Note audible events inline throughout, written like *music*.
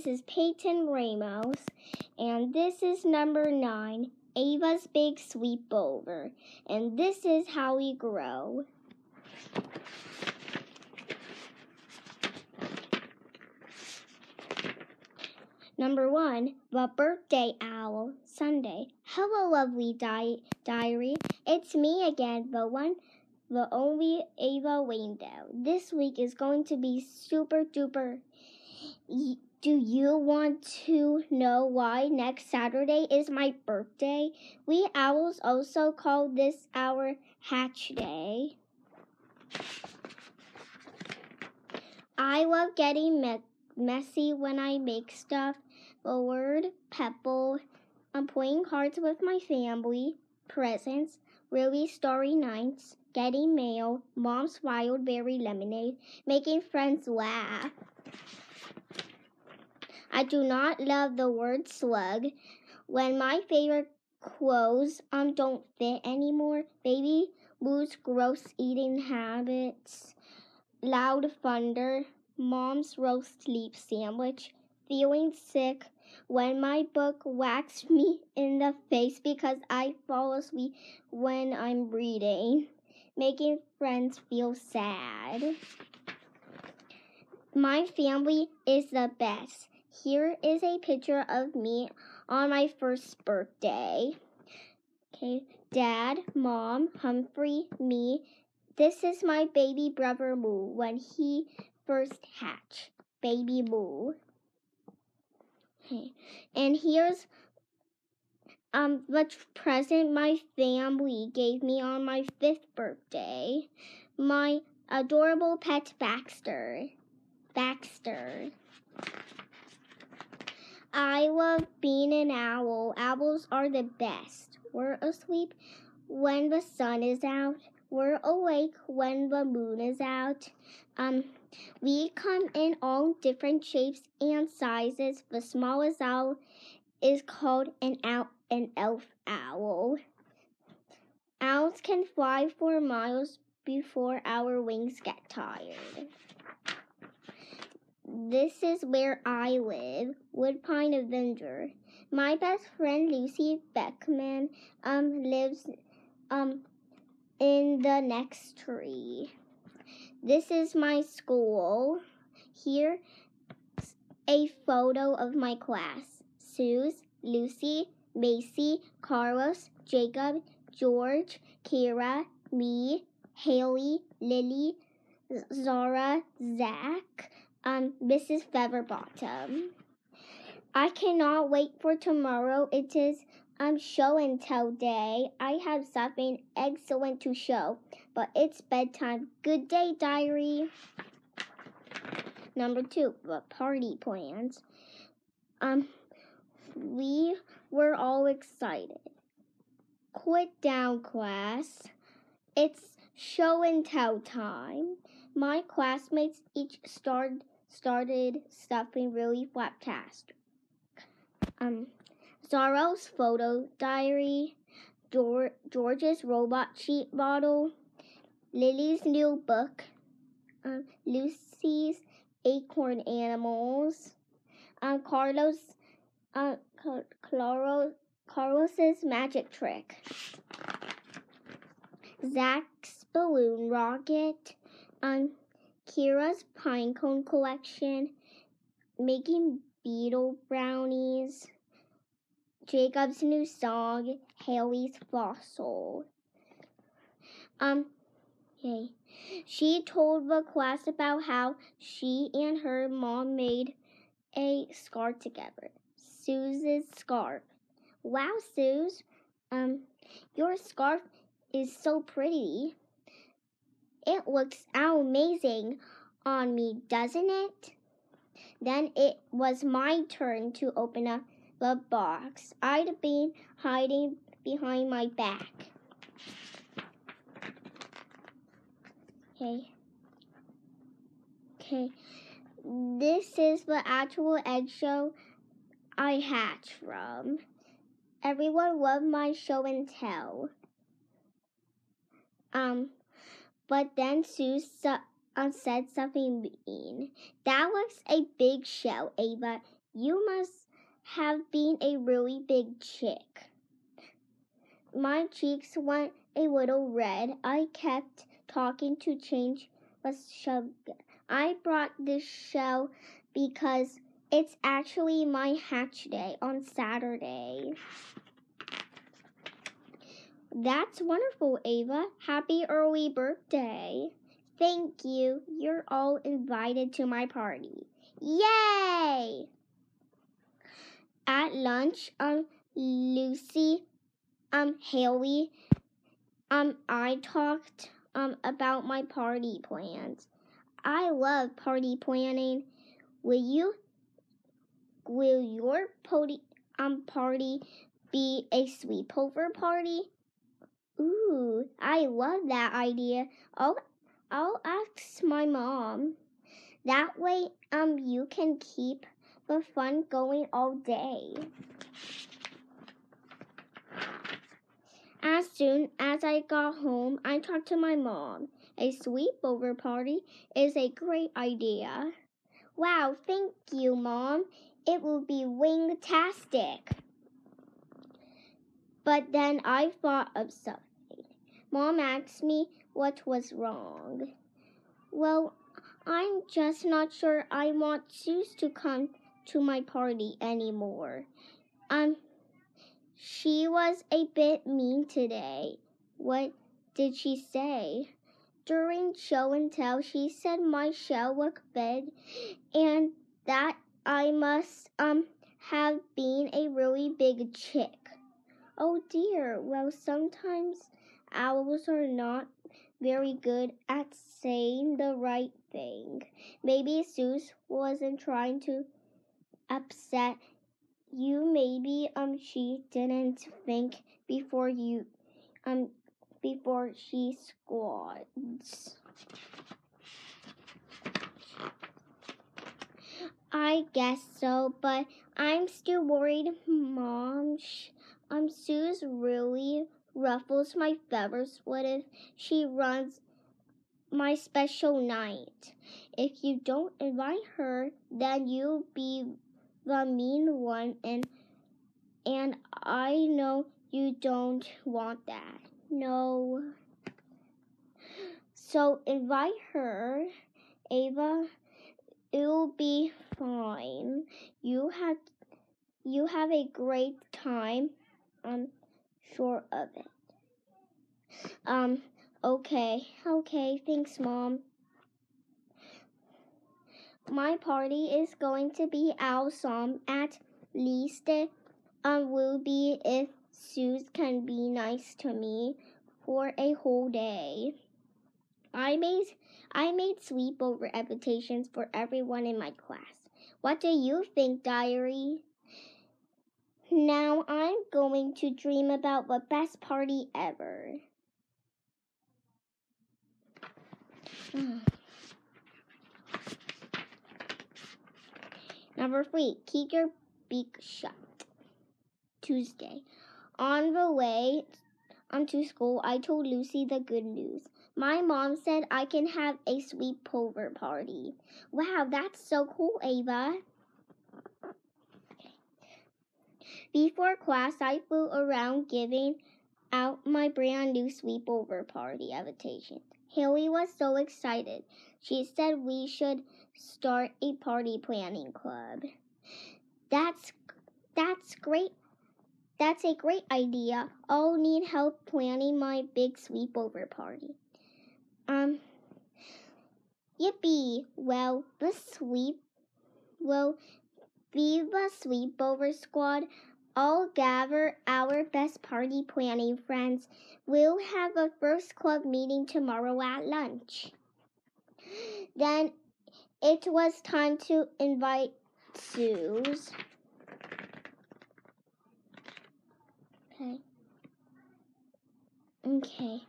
This is Peyton Ramos, and this is number nine, Ava's Big Sleepover, and this is how we grow. Number one, the birthday owl, Sunday. Hello, lovely di- diary. It's me again, the one, the only Ava Wayndale. This week is going to be super duper. Do you want to know why next Saturday is my birthday? We owls also call this our hatch day. I love getting me- messy when I make stuff. Word pebble. I'm playing cards with my family. Presents. Really story nights. Getting mail. Mom's wild berry lemonade. Making friends laugh. I do not love the word slug. When my favorite clothes um don't fit anymore, baby lose gross eating habits, loud thunder, mom's roast sleep sandwich, feeling sick when my book whacks me in the face because I fall asleep when I'm reading, making friends feel sad. My family is the best. Here is a picture of me on my first birthday. Okay, Dad, Mom, Humphrey, me. This is my baby brother Moo when he first hatched. Baby Moo. Okay, and here's um the present my family gave me on my fifth birthday. My adorable pet Baxter. Baxter. I love being an owl. Owls are the best. We're asleep when the sun is out. We're awake when the moon is out. Um, we come in all different shapes and sizes. The smallest owl is called an owl, an elf owl. Owls can fly for miles before our wings get tired. This is where I live, Woodpine Avenger. My best friend Lucy Beakman um lives um in the next tree. This is my school. Here a photo of my class. Suze, Lucy, Macy, Carlos, Jacob, George, Kira, me, Haley, Lily, Zara, Zach, um, Mrs. Featherbottom. I cannot wait for tomorrow. It is um show and tell day. I have something excellent to show, but it's bedtime. Good day, diary. Number two, the party plans. Um, we were all excited. Quit down, class. It's show and tell time. My classmates each started started stuffing really flaptastic. Um, Zara's photo diary, Geor- George's robot sheet bottle, Lily's new book, um, Lucy's acorn animals, um, Carlos, uh, Carlos, Carlos's magic trick, Zach's balloon rocket, um, Kira's pinecone collection, making beetle brownies, Jacob's new song, Haley's fossil. Um, okay. She told the class about how she and her mom made a scarf together. Suze's scarf. Wow, Suze. Um, your scarf is so pretty. It looks amazing on me, doesn't it? Then it was my turn to open up the box. I'd been hiding behind my back. Okay. Okay. This is the actual eggshell I hatched from. Everyone loved my show and tell. Um, but then Sue su- uh, said something mean. That was a big shell, Ava. You must have been a really big chick. My cheeks went a little red. I kept talking to change the shell. I brought this shell because it's actually my hatch day on Saturday. That's wonderful, Ava. Happy early birthday. Thank you. You're all invited to my party. Yay! At lunch, um, Lucy, um, Haley, um, I talked, um, about my party plans. I love party planning. Will you, will your party, um, party be a sleepover party? Ooh, I love that idea. I'll I'll ask my mom. That way um you can keep the fun going all day. As soon as I got home, I talked to my mom. A sleepover party is a great idea. Wow, thank you, Mom. It will be wingtastic. But then I thought of something. Mom asked me what was wrong. Well, I'm just not sure I want Suze to come to my party anymore. Um, she was a bit mean today. What did she say? During show and tell, she said my shell looked big and that I must um have been a really big chick. Oh dear. Well, sometimes owls are not very good at saying the right thing. Maybe Suze wasn't trying to upset you. Maybe um she didn't think before you um before she squads. I guess so, but I'm still worried, Mom. Um, Suze really ruffles my feathers. What if she runs my special night? If you don't invite her, then you'll be the mean one and and I know you don't want that. No. So invite her, Ava. It'll be fine. You have you have a great time. Um sure of it. Um, okay, okay, thanks, Mom. My party is going to be awesome. At least it um, will be if Suze can be nice to me for a whole day. I made I made sleepover invitations for everyone in my class. What do you think, diary? Now I'm going to dream about the best party ever. *sighs* Number three, keep your beak shut. Tuesday. On the way um, to school, I told Lucy the good news. My mom said I can have a sleepover party. Wow, that's so cool, Ava. Before class, I flew around giving out my brand new sleepover party invitations. Haley was so excited. She said we should start a party planning club. That's that's great. That's a great idea. I'll need help planning my big sleepover party. Um Yippee! Well, the sleep will the sleepover squad all gather our best party planning friends. We'll have a first club meeting tomorrow at lunch. Then it was time to invite Suze. Okay. Okay.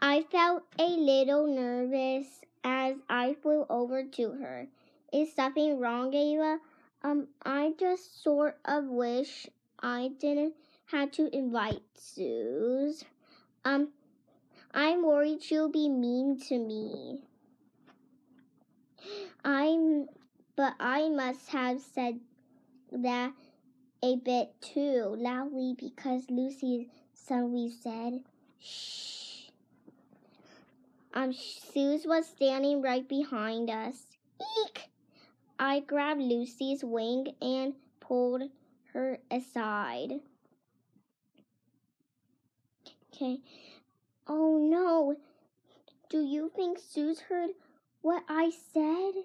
I felt a little nervous as I flew over to her. Is something wrong, Ava? Um, I just sort of wish I didn't have to invite Suze. Um, I'm worried she'll be mean to me. I'm, but I must have said that a bit too loudly because Lucy suddenly said, Shh. Um, Suze was standing right behind us. Eek! I grabbed Lucy's wing and pulled her aside. Okay. Oh no. Do you think Suze heard what I said?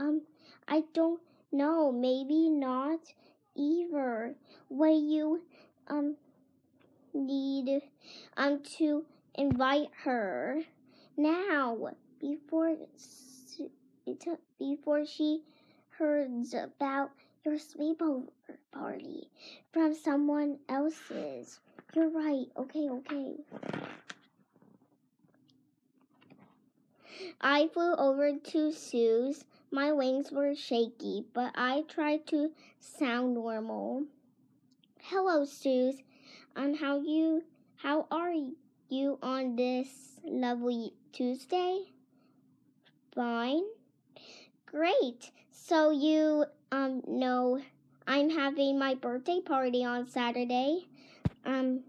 Um, I don't know. Maybe not either. Will you um need um to invite her now before before she hears about your sleepover party from someone else's. You're right. Okay, okay. I flew over to Sue's. My wings were shaky, but I tried to sound normal. Hello, Suze. Um, how you? How are you on this lovely Tuesday? Fine. Great. So you um know I'm having my birthday party on Saturday. Um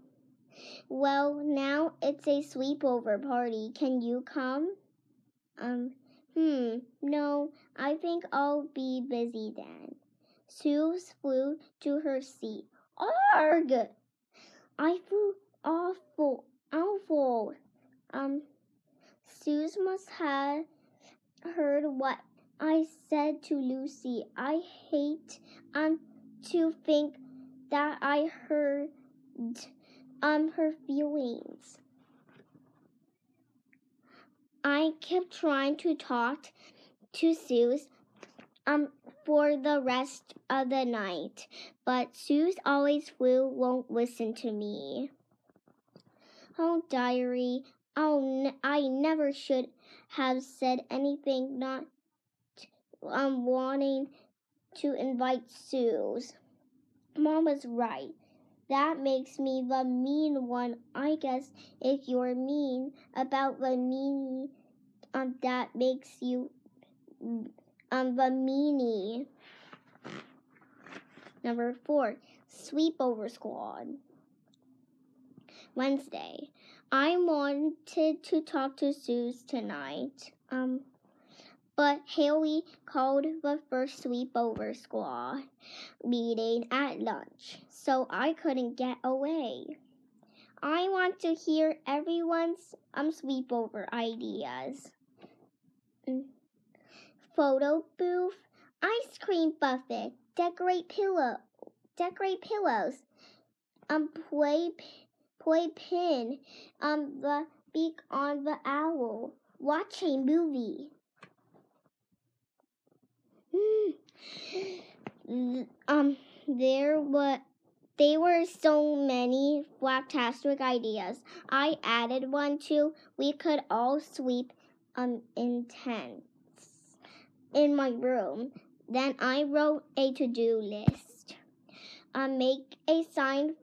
well, now it's a sleepover party. Can you come? Um hmm, no, I think I'll be busy then. Sue flew to her seat. Arg! I flew awful, awful. Um, Suze must have heard what I said to Lucy. I hate um to think that I heard um her feelings. I kept trying to talk to Suze um for the rest of the night, but Suze always will won't listen to me. Oh, diary, oh, I never should have said anything not um wanting to invite Suze. Mom was right. That makes me the mean one, I guess. If you're mean about the meanie, um, that makes you um the meanie. Number four, sleepover squad. Wednesday. I wanted to talk to Suze tonight. Um, but Haley called the first sleepover squad meeting at lunch, so I couldn't get away. I want to hear everyone's um sleepover ideas. Photo booth, ice cream buffet, decorate pillow, decorate pillows, um play play pin, um the beak on the owl, watch a movie. Um, there were they were so many fantastic ideas. I added one too. We could all sweep um in tents in my room. Then I wrote a to-do list. Um, make a sign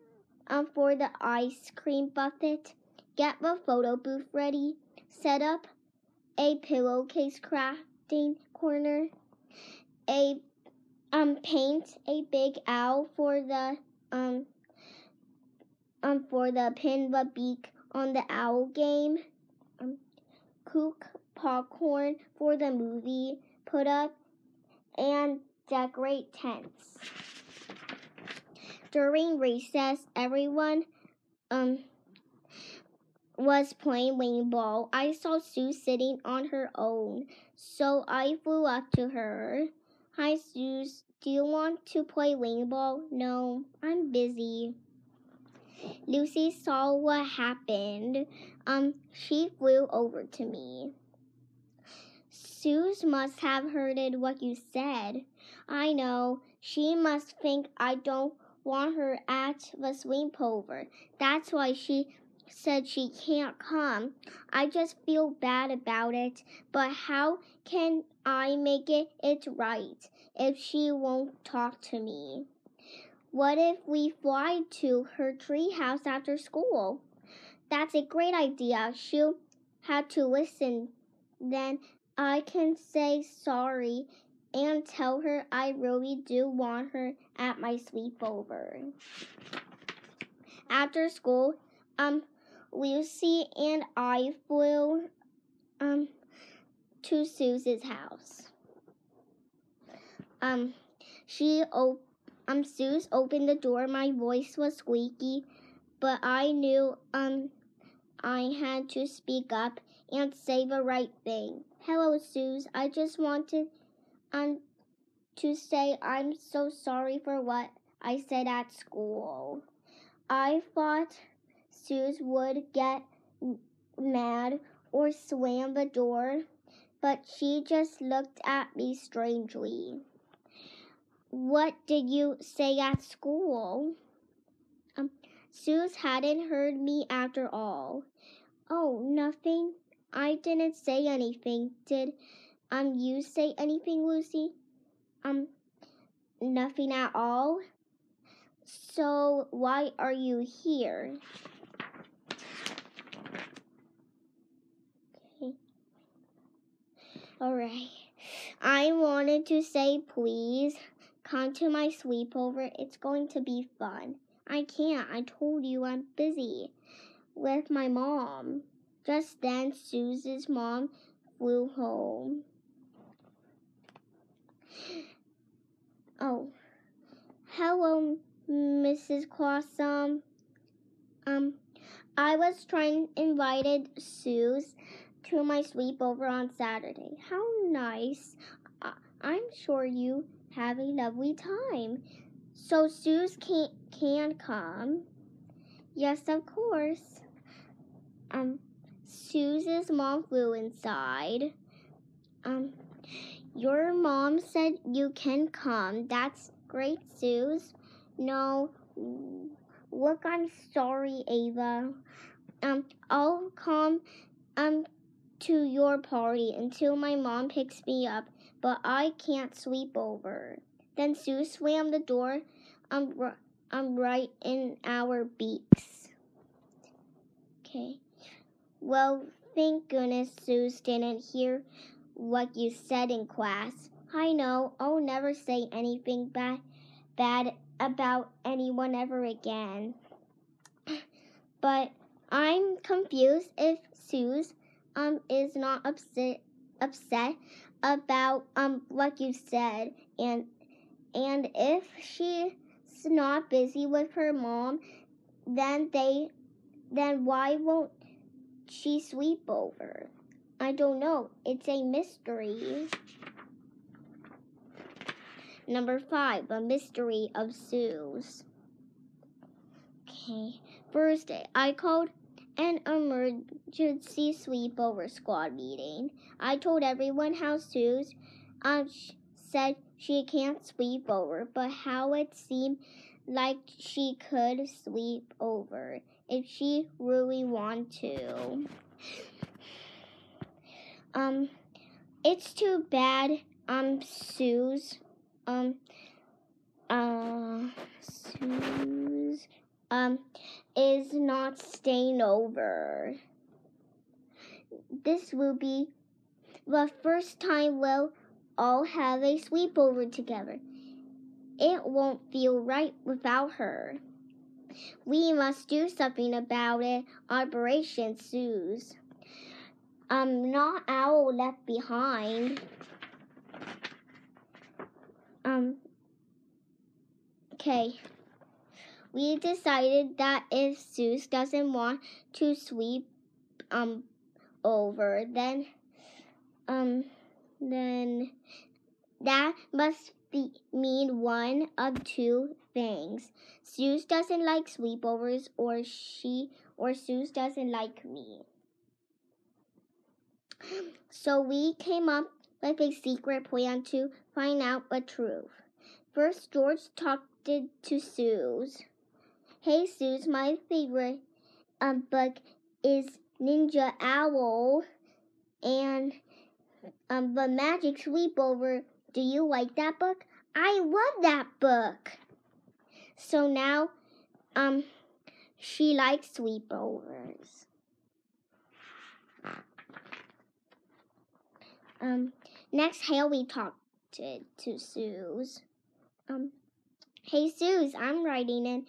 um, for the ice cream buffet. Get the photo booth ready. Set up a pillowcase crafting corner. A um paint a big owl for the um um for the pin the beak on the owl game. Um, cook popcorn for the movie. Put up and decorate tents. During recess, everyone um was playing wing ball. I saw Sue sitting on her own, so I flew up to her. Hi, Suze. Do you want to play wing ball? No, I'm busy. Lucy saw what happened. Um, she flew over to me. Suze must have heard what you said. I know. She must think I don't want her at the sleepover. That's why she said she can't come. I just feel bad about it, but how can I make it it right if she won't talk to me? What if we fly to her treehouse after school? That's a great idea. She'll have to listen. Then I can say sorry and tell her I really do want her at my sleepover. After school, um, Lucy and I flew um to Sue's house. Um, she op- um Suze opened the door. My voice was squeaky, but I knew um I had to speak up and say the right thing. Hello, Suze. I just wanted um to say I'm so sorry for what I said at school. I thought Suze would get mad or slam the door, but she just looked at me strangely. What did you say at school? Um, Suze hadn't heard me after all. Oh, nothing. I didn't say anything. Did um you say anything, Lucy? Um, nothing at all. So why are you here? All right. I wanted to say please come to my sleepover. It's going to be fun. I can't. I told you I'm busy with my mom. Just then, Suze's mom flew home. Oh, hello, Mrs. Clawson. Um, I was trying invited Suze to my sleepover on Saturday. How nice. I'm sure you have a lovely time. So Suze can can come. Yes, of course. Um, Suze's mom flew inside. Um, your mom said you can come. That's great, Suze. No, look, I'm sorry, Ava. Um, I'll come um to your party until my mom picks me up, but I can't sweep over. Then Sue slammed the door um, r- um right in our beaks. Okay. Well, thank goodness Suze didn't hear what you said in class. I know I'll never say anything bad bad about anyone ever again. But I'm confused if Suze um is not upset upset about um what you said and and if she's not busy with her mom then they then why won't she sleep over? I don't know. It's a mystery. Number five, a mystery of Sue's. Okay. Thursday, I called an emergency sleepover squad meeting. I told everyone how Sue's um, said she can't sleep over, but how it seemed like she could sleep over if she really wanted to. Um, it's too bad. Um, Sue's, um, uh, Sue's, um, is not staying over. This will be the first time we'll all have a sleepover together. It won't feel right without her. We must do something about it. Operation Sue's. Um, not owl left behind. Um, okay. We decided that if Suze doesn't want to sweep um over, then um then that must be, mean one of two things. Suze doesn't like sweepovers, or she or Suze doesn't like me. So we came up with a secret plan to find out the truth. First, George talked to Suze. Hey, Suze, my favorite um, book is Ninja Owl and um, The Magic Sleepover. Do you like that book? I love that book. So now, um, she likes sleepovers. Um, next, Haley talked shouted to Suze. Um, hey Suze, I'm writing an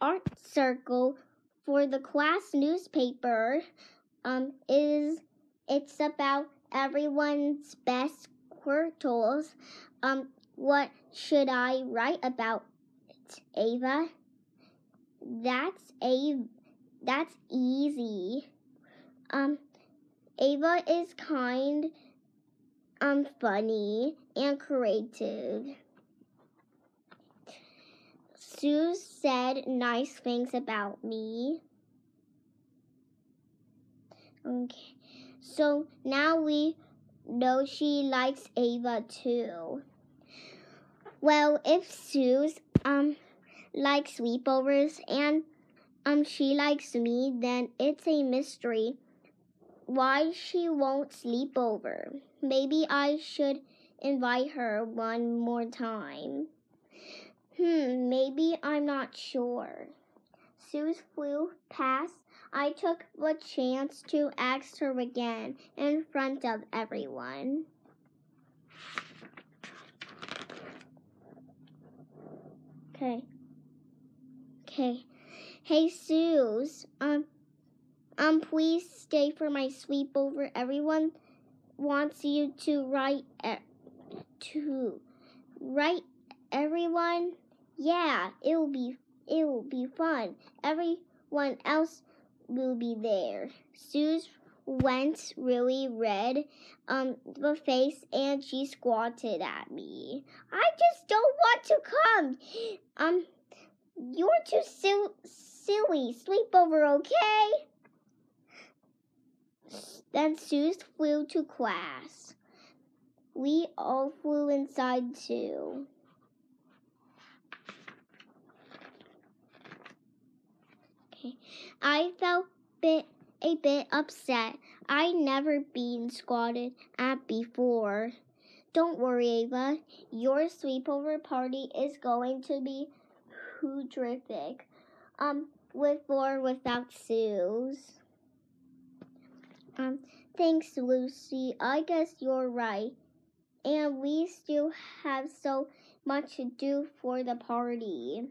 art circle for the class newspaper. Um, is it's about everyone's best quirtles. Um, what should I write about Ava? That's a that's easy. Um, Ava is kind, um, funny and creative. Sue said nice things about me. Okay, so now we know she likes Ava too. Well, if Sue's um likes sleepovers and um she likes me, then it's a mystery why she won't sleep over. Maybe I should invite her one more time. Hmm, maybe I'm not sure. Suze flew past. I took the chance to ask her again in front of everyone. Okay. Okay. Hey, Suze. Um, um, please stay for my sleepover. Everyone wants you to write to write everyone. Yeah, it will be it will be fun. Everyone else will be there. Suze went really red um the face and she squatted at me. I just don't want to come. Um you're too sil- silly. Sleepover, okay? Then Suze flew to class. We all flew inside too. Okay. I felt bit a bit upset. I never been squatted at before. Don't worry, Ava. Your sleepover party is going to be terrific. Um, with or without Suze. Um, thanks, Lucy. I guess you're right. And we still have so much to do for the party.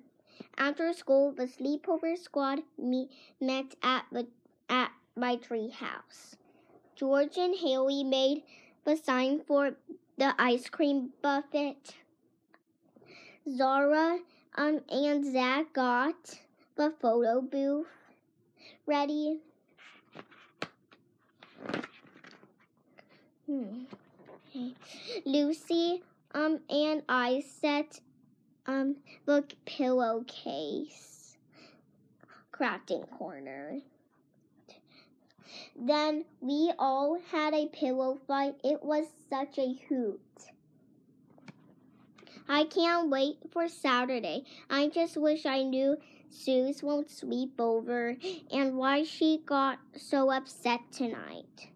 After school, the sleepover squad me- met at the at my tree house. George and Haley made the sign for the ice cream buffet. Zara um, and Zach got the photo booth ready. Hmm. Lucy um and I set um the pillowcase crafting corner. Then we all had a pillow fight. It was such a hoot. I can't wait for Saturday. I just wish I knew Suze won't sleep over and why she got so upset tonight.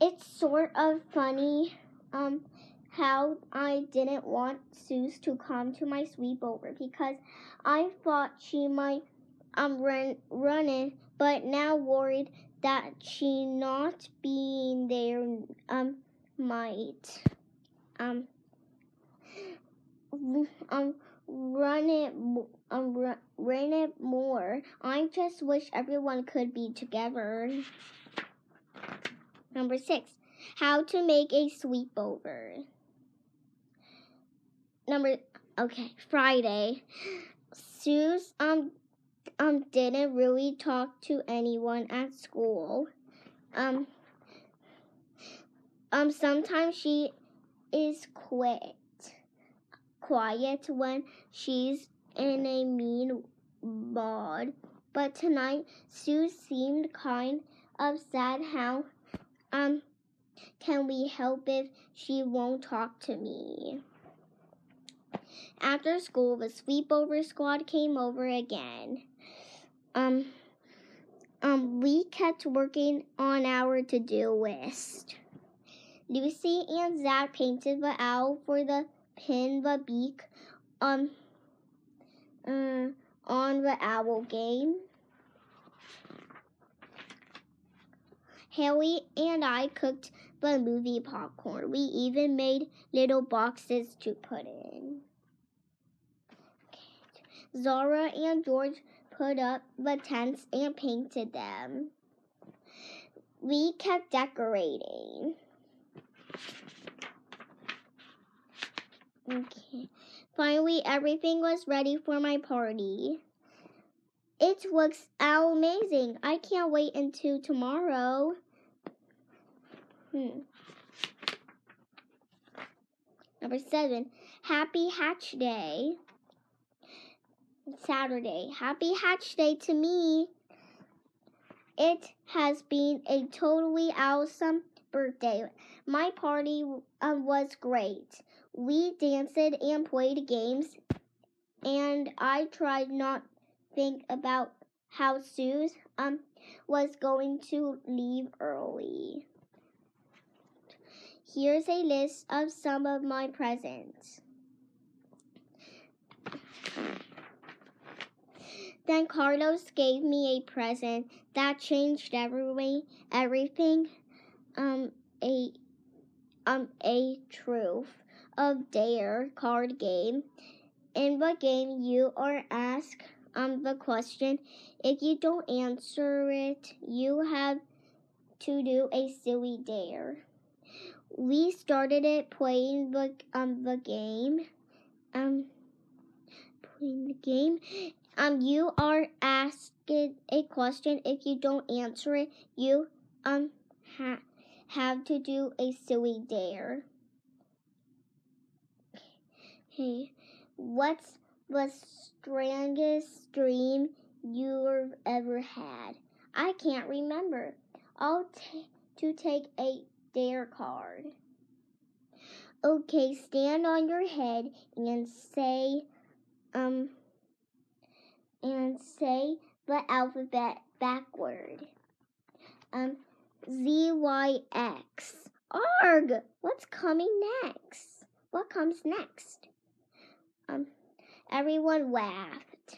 It's sort of funny um how I didn't want Suze to come to my sleepover because I thought she might um run run it, but now worried that she not being there um might um um run it um run, run it more. I just wish everyone could be together. Number six, how to make a sleepover. Number okay, Friday. Suze um um didn't really talk to anyone at school. Um um sometimes she is quiet quiet when she's in a mean mood. But tonight Sue seemed kind of sad how um can we help if she won't talk to me? After school, the sleepover squad came over again. Um, um, we kept working on our to-do list. Lucy and Zach painted the owl for the pin the beak um, uh, on the owl game. Haley and I cooked the movie popcorn. We even made little boxes to put in. Zara and George put up the tents and painted them. We kept decorating. Okay. Finally, everything was ready for my party. It looks amazing. I can't wait until tomorrow. Hmm. Number seven, Happy Hatch Day. Saturday. Happy Hatch Day to me. It has been a totally awesome birthday. My party um, was great. We danced and played games, and I tried not think about how Suze um was going to leave early. Here's a list of some of my presents. Then Carlos gave me a present that changed every, everything. Um, a um a truth of dare card game. In the game, you are asked um the question. If you don't answer it, you have to do a silly dare. We started it playing the um the game. Um playing the game um, you are asked a question. If you don't answer it, you um ha- have to do a silly dare. Okay, what's the strangest dream you've ever had? I can't remember. I'll t- to take a dare card. Okay, stand on your head and say, um, and say the alphabet backward. Um, Z Y X. Arg! What's coming next? What comes next? Um, everyone laughed.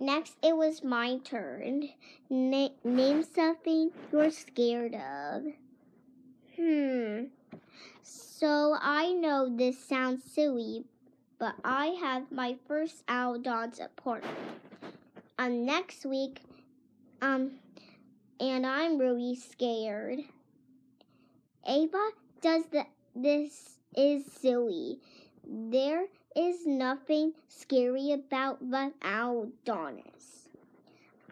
Next, it was my turn. Na- name something you're scared of. Hmm. So I know this sounds silly, but I have my first owl dance appointment um next week. Um, and I'm really scared. Ava does the this is silly. There is nothing scary about the Adonis.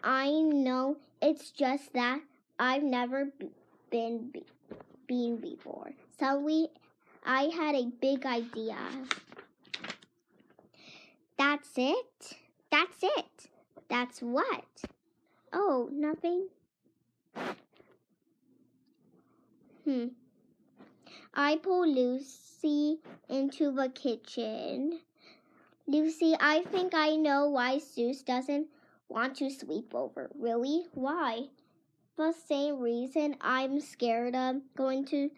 I know it's just that I've never been been before. Suddenly, I had a big idea. That's it? That's it. That's what? Oh, nothing? Hmm. I pull Lucy into the kitchen. Lucy, I think I know why Zeus doesn't want to sleep over. Really? Why? The same reason I'm scared of going to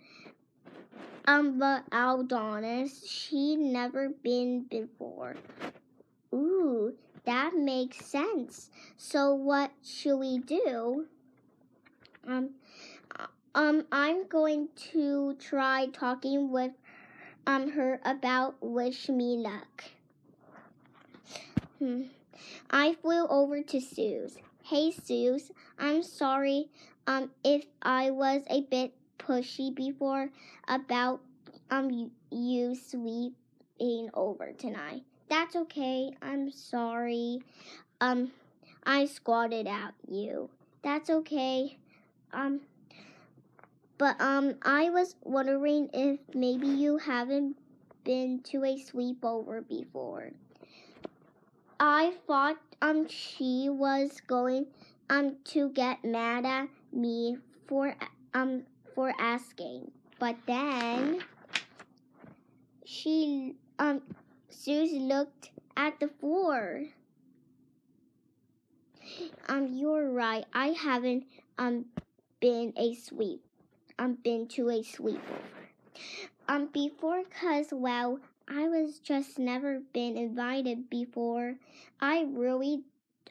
um, but Adonis, she never been before. Ooh, that makes sense. So what should we do? Um, um, I'm going to try talking with um her about wish me luck. Hmm. I flew over to Sue's. Hey Suze, I'm sorry um if I was a bit pushy before about um you sleeping over tonight. That's okay. I'm sorry. Um I squatted at you. That's okay. Um but um I was wondering if maybe you haven't been to a sleepover before. I thought um she was going um to get mad at me for um for asking. But then she um Susie looked at the floor. Um, you're right. I haven't um been a sleep um been to a sleepover. Um before cause well I was just never been invited before. I really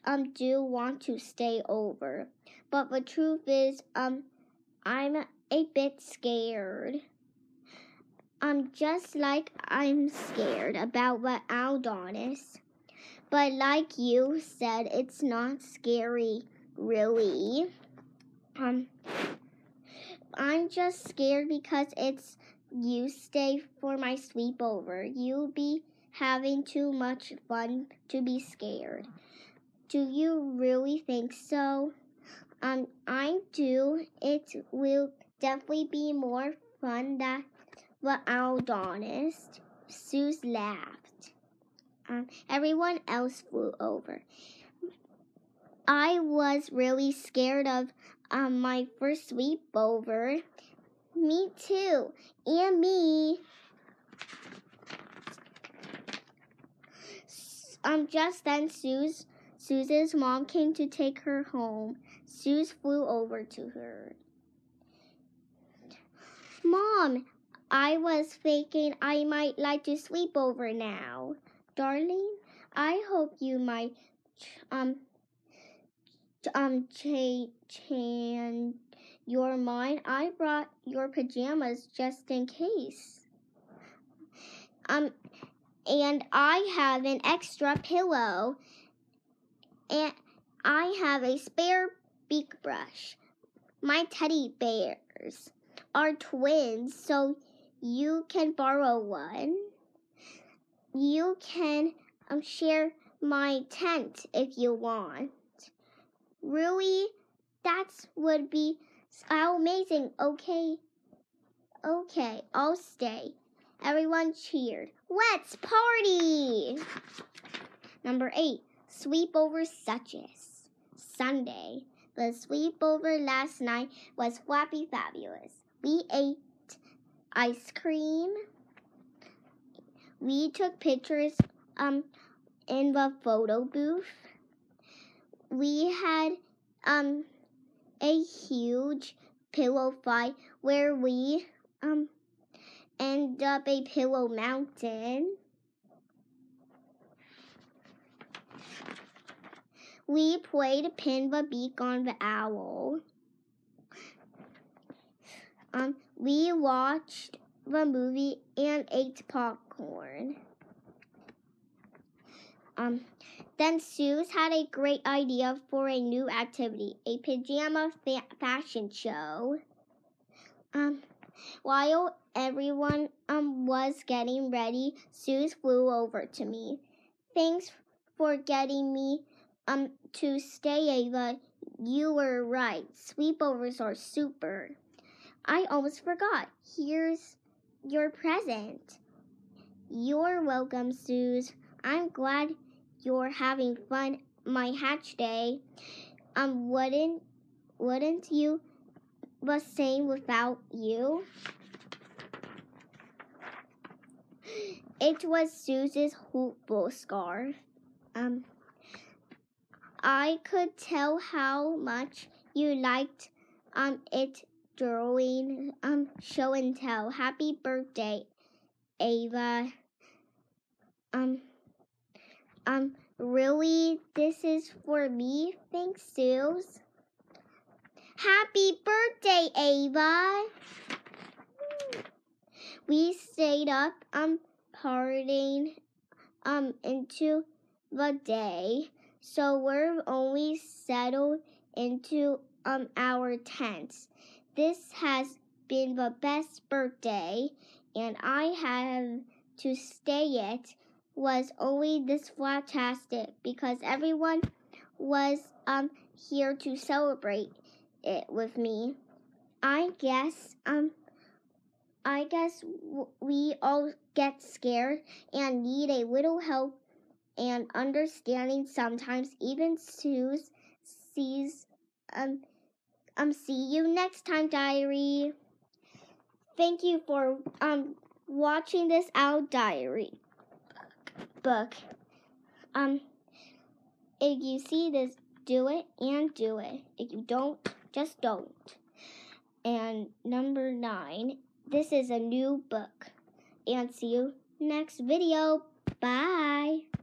um do want to stay over. But the truth is um I'm a bit scared. I'm just like I'm scared about the Aldonis. But like you said, it's not scary really. Um I'm just scared because it's you stay for my sleepover. You'll be having too much fun to be scared. Do you really think so? Um, I do. It will definitely be more fun than the Aldonist. Suze laughed. Um, everyone else flew over. I was really scared of um, my first sleepover. Me too. And me. Um, just then, Suze, Suze's mom came to take her home. Suze flew over to her. Mom, I was thinking I might like to sleep over now. Darling, I hope you might um um change your mind. I brought your pajamas just in case. Um and I have an extra pillow and I have a spare beak brush. My teddy bears are twins, so you can borrow one. You can um, share my tent if you want. Really? That would be amazing. Okay. Okay, I'll stay. Everyone cheered. Let's party! Number eight, sleepover suches. Sunday. The sleepover last night was Flappy Fabulous. We ate ice cream. We took pictures um in the photo booth. We had um a huge pillow fight where we um end up a pillow mountain. We played pin the beak on the owl. Um, we watched the movie and ate popcorn. Um, then Suze had a great idea for a new activity, a pajama fa fashion show. Um, while everyone um was getting ready, Suze flew over to me. Thanks for getting me um to stay, Ava. You were right. Sleepovers are super. I almost forgot. Here's your present. You're welcome, Suze. I'm glad you're having fun my hatch day. Um wouldn't wouldn't you the same without you? It was Suze's hopeful scarf. Um, I could tell how much you liked um it during um show and tell. Happy birthday, Ava. Um, um, really, this is for me. Thanks, Suze. Happy birthday, Ava. We stayed up um partying um into the day, so we're only settled into um our tents. This has been the best birthday, and I have to stay it was only this fantastic because everyone was um here to celebrate it with me. I guess um I guess we all get scared and need a little help and understanding sometimes. Even Suze sees um um see you next time, diary. Thank you for um watching this Owl Diary book. Um if you see this, do it and do it. If you don't, just don't. And number nine, this is a new book. And see you next video. Bye.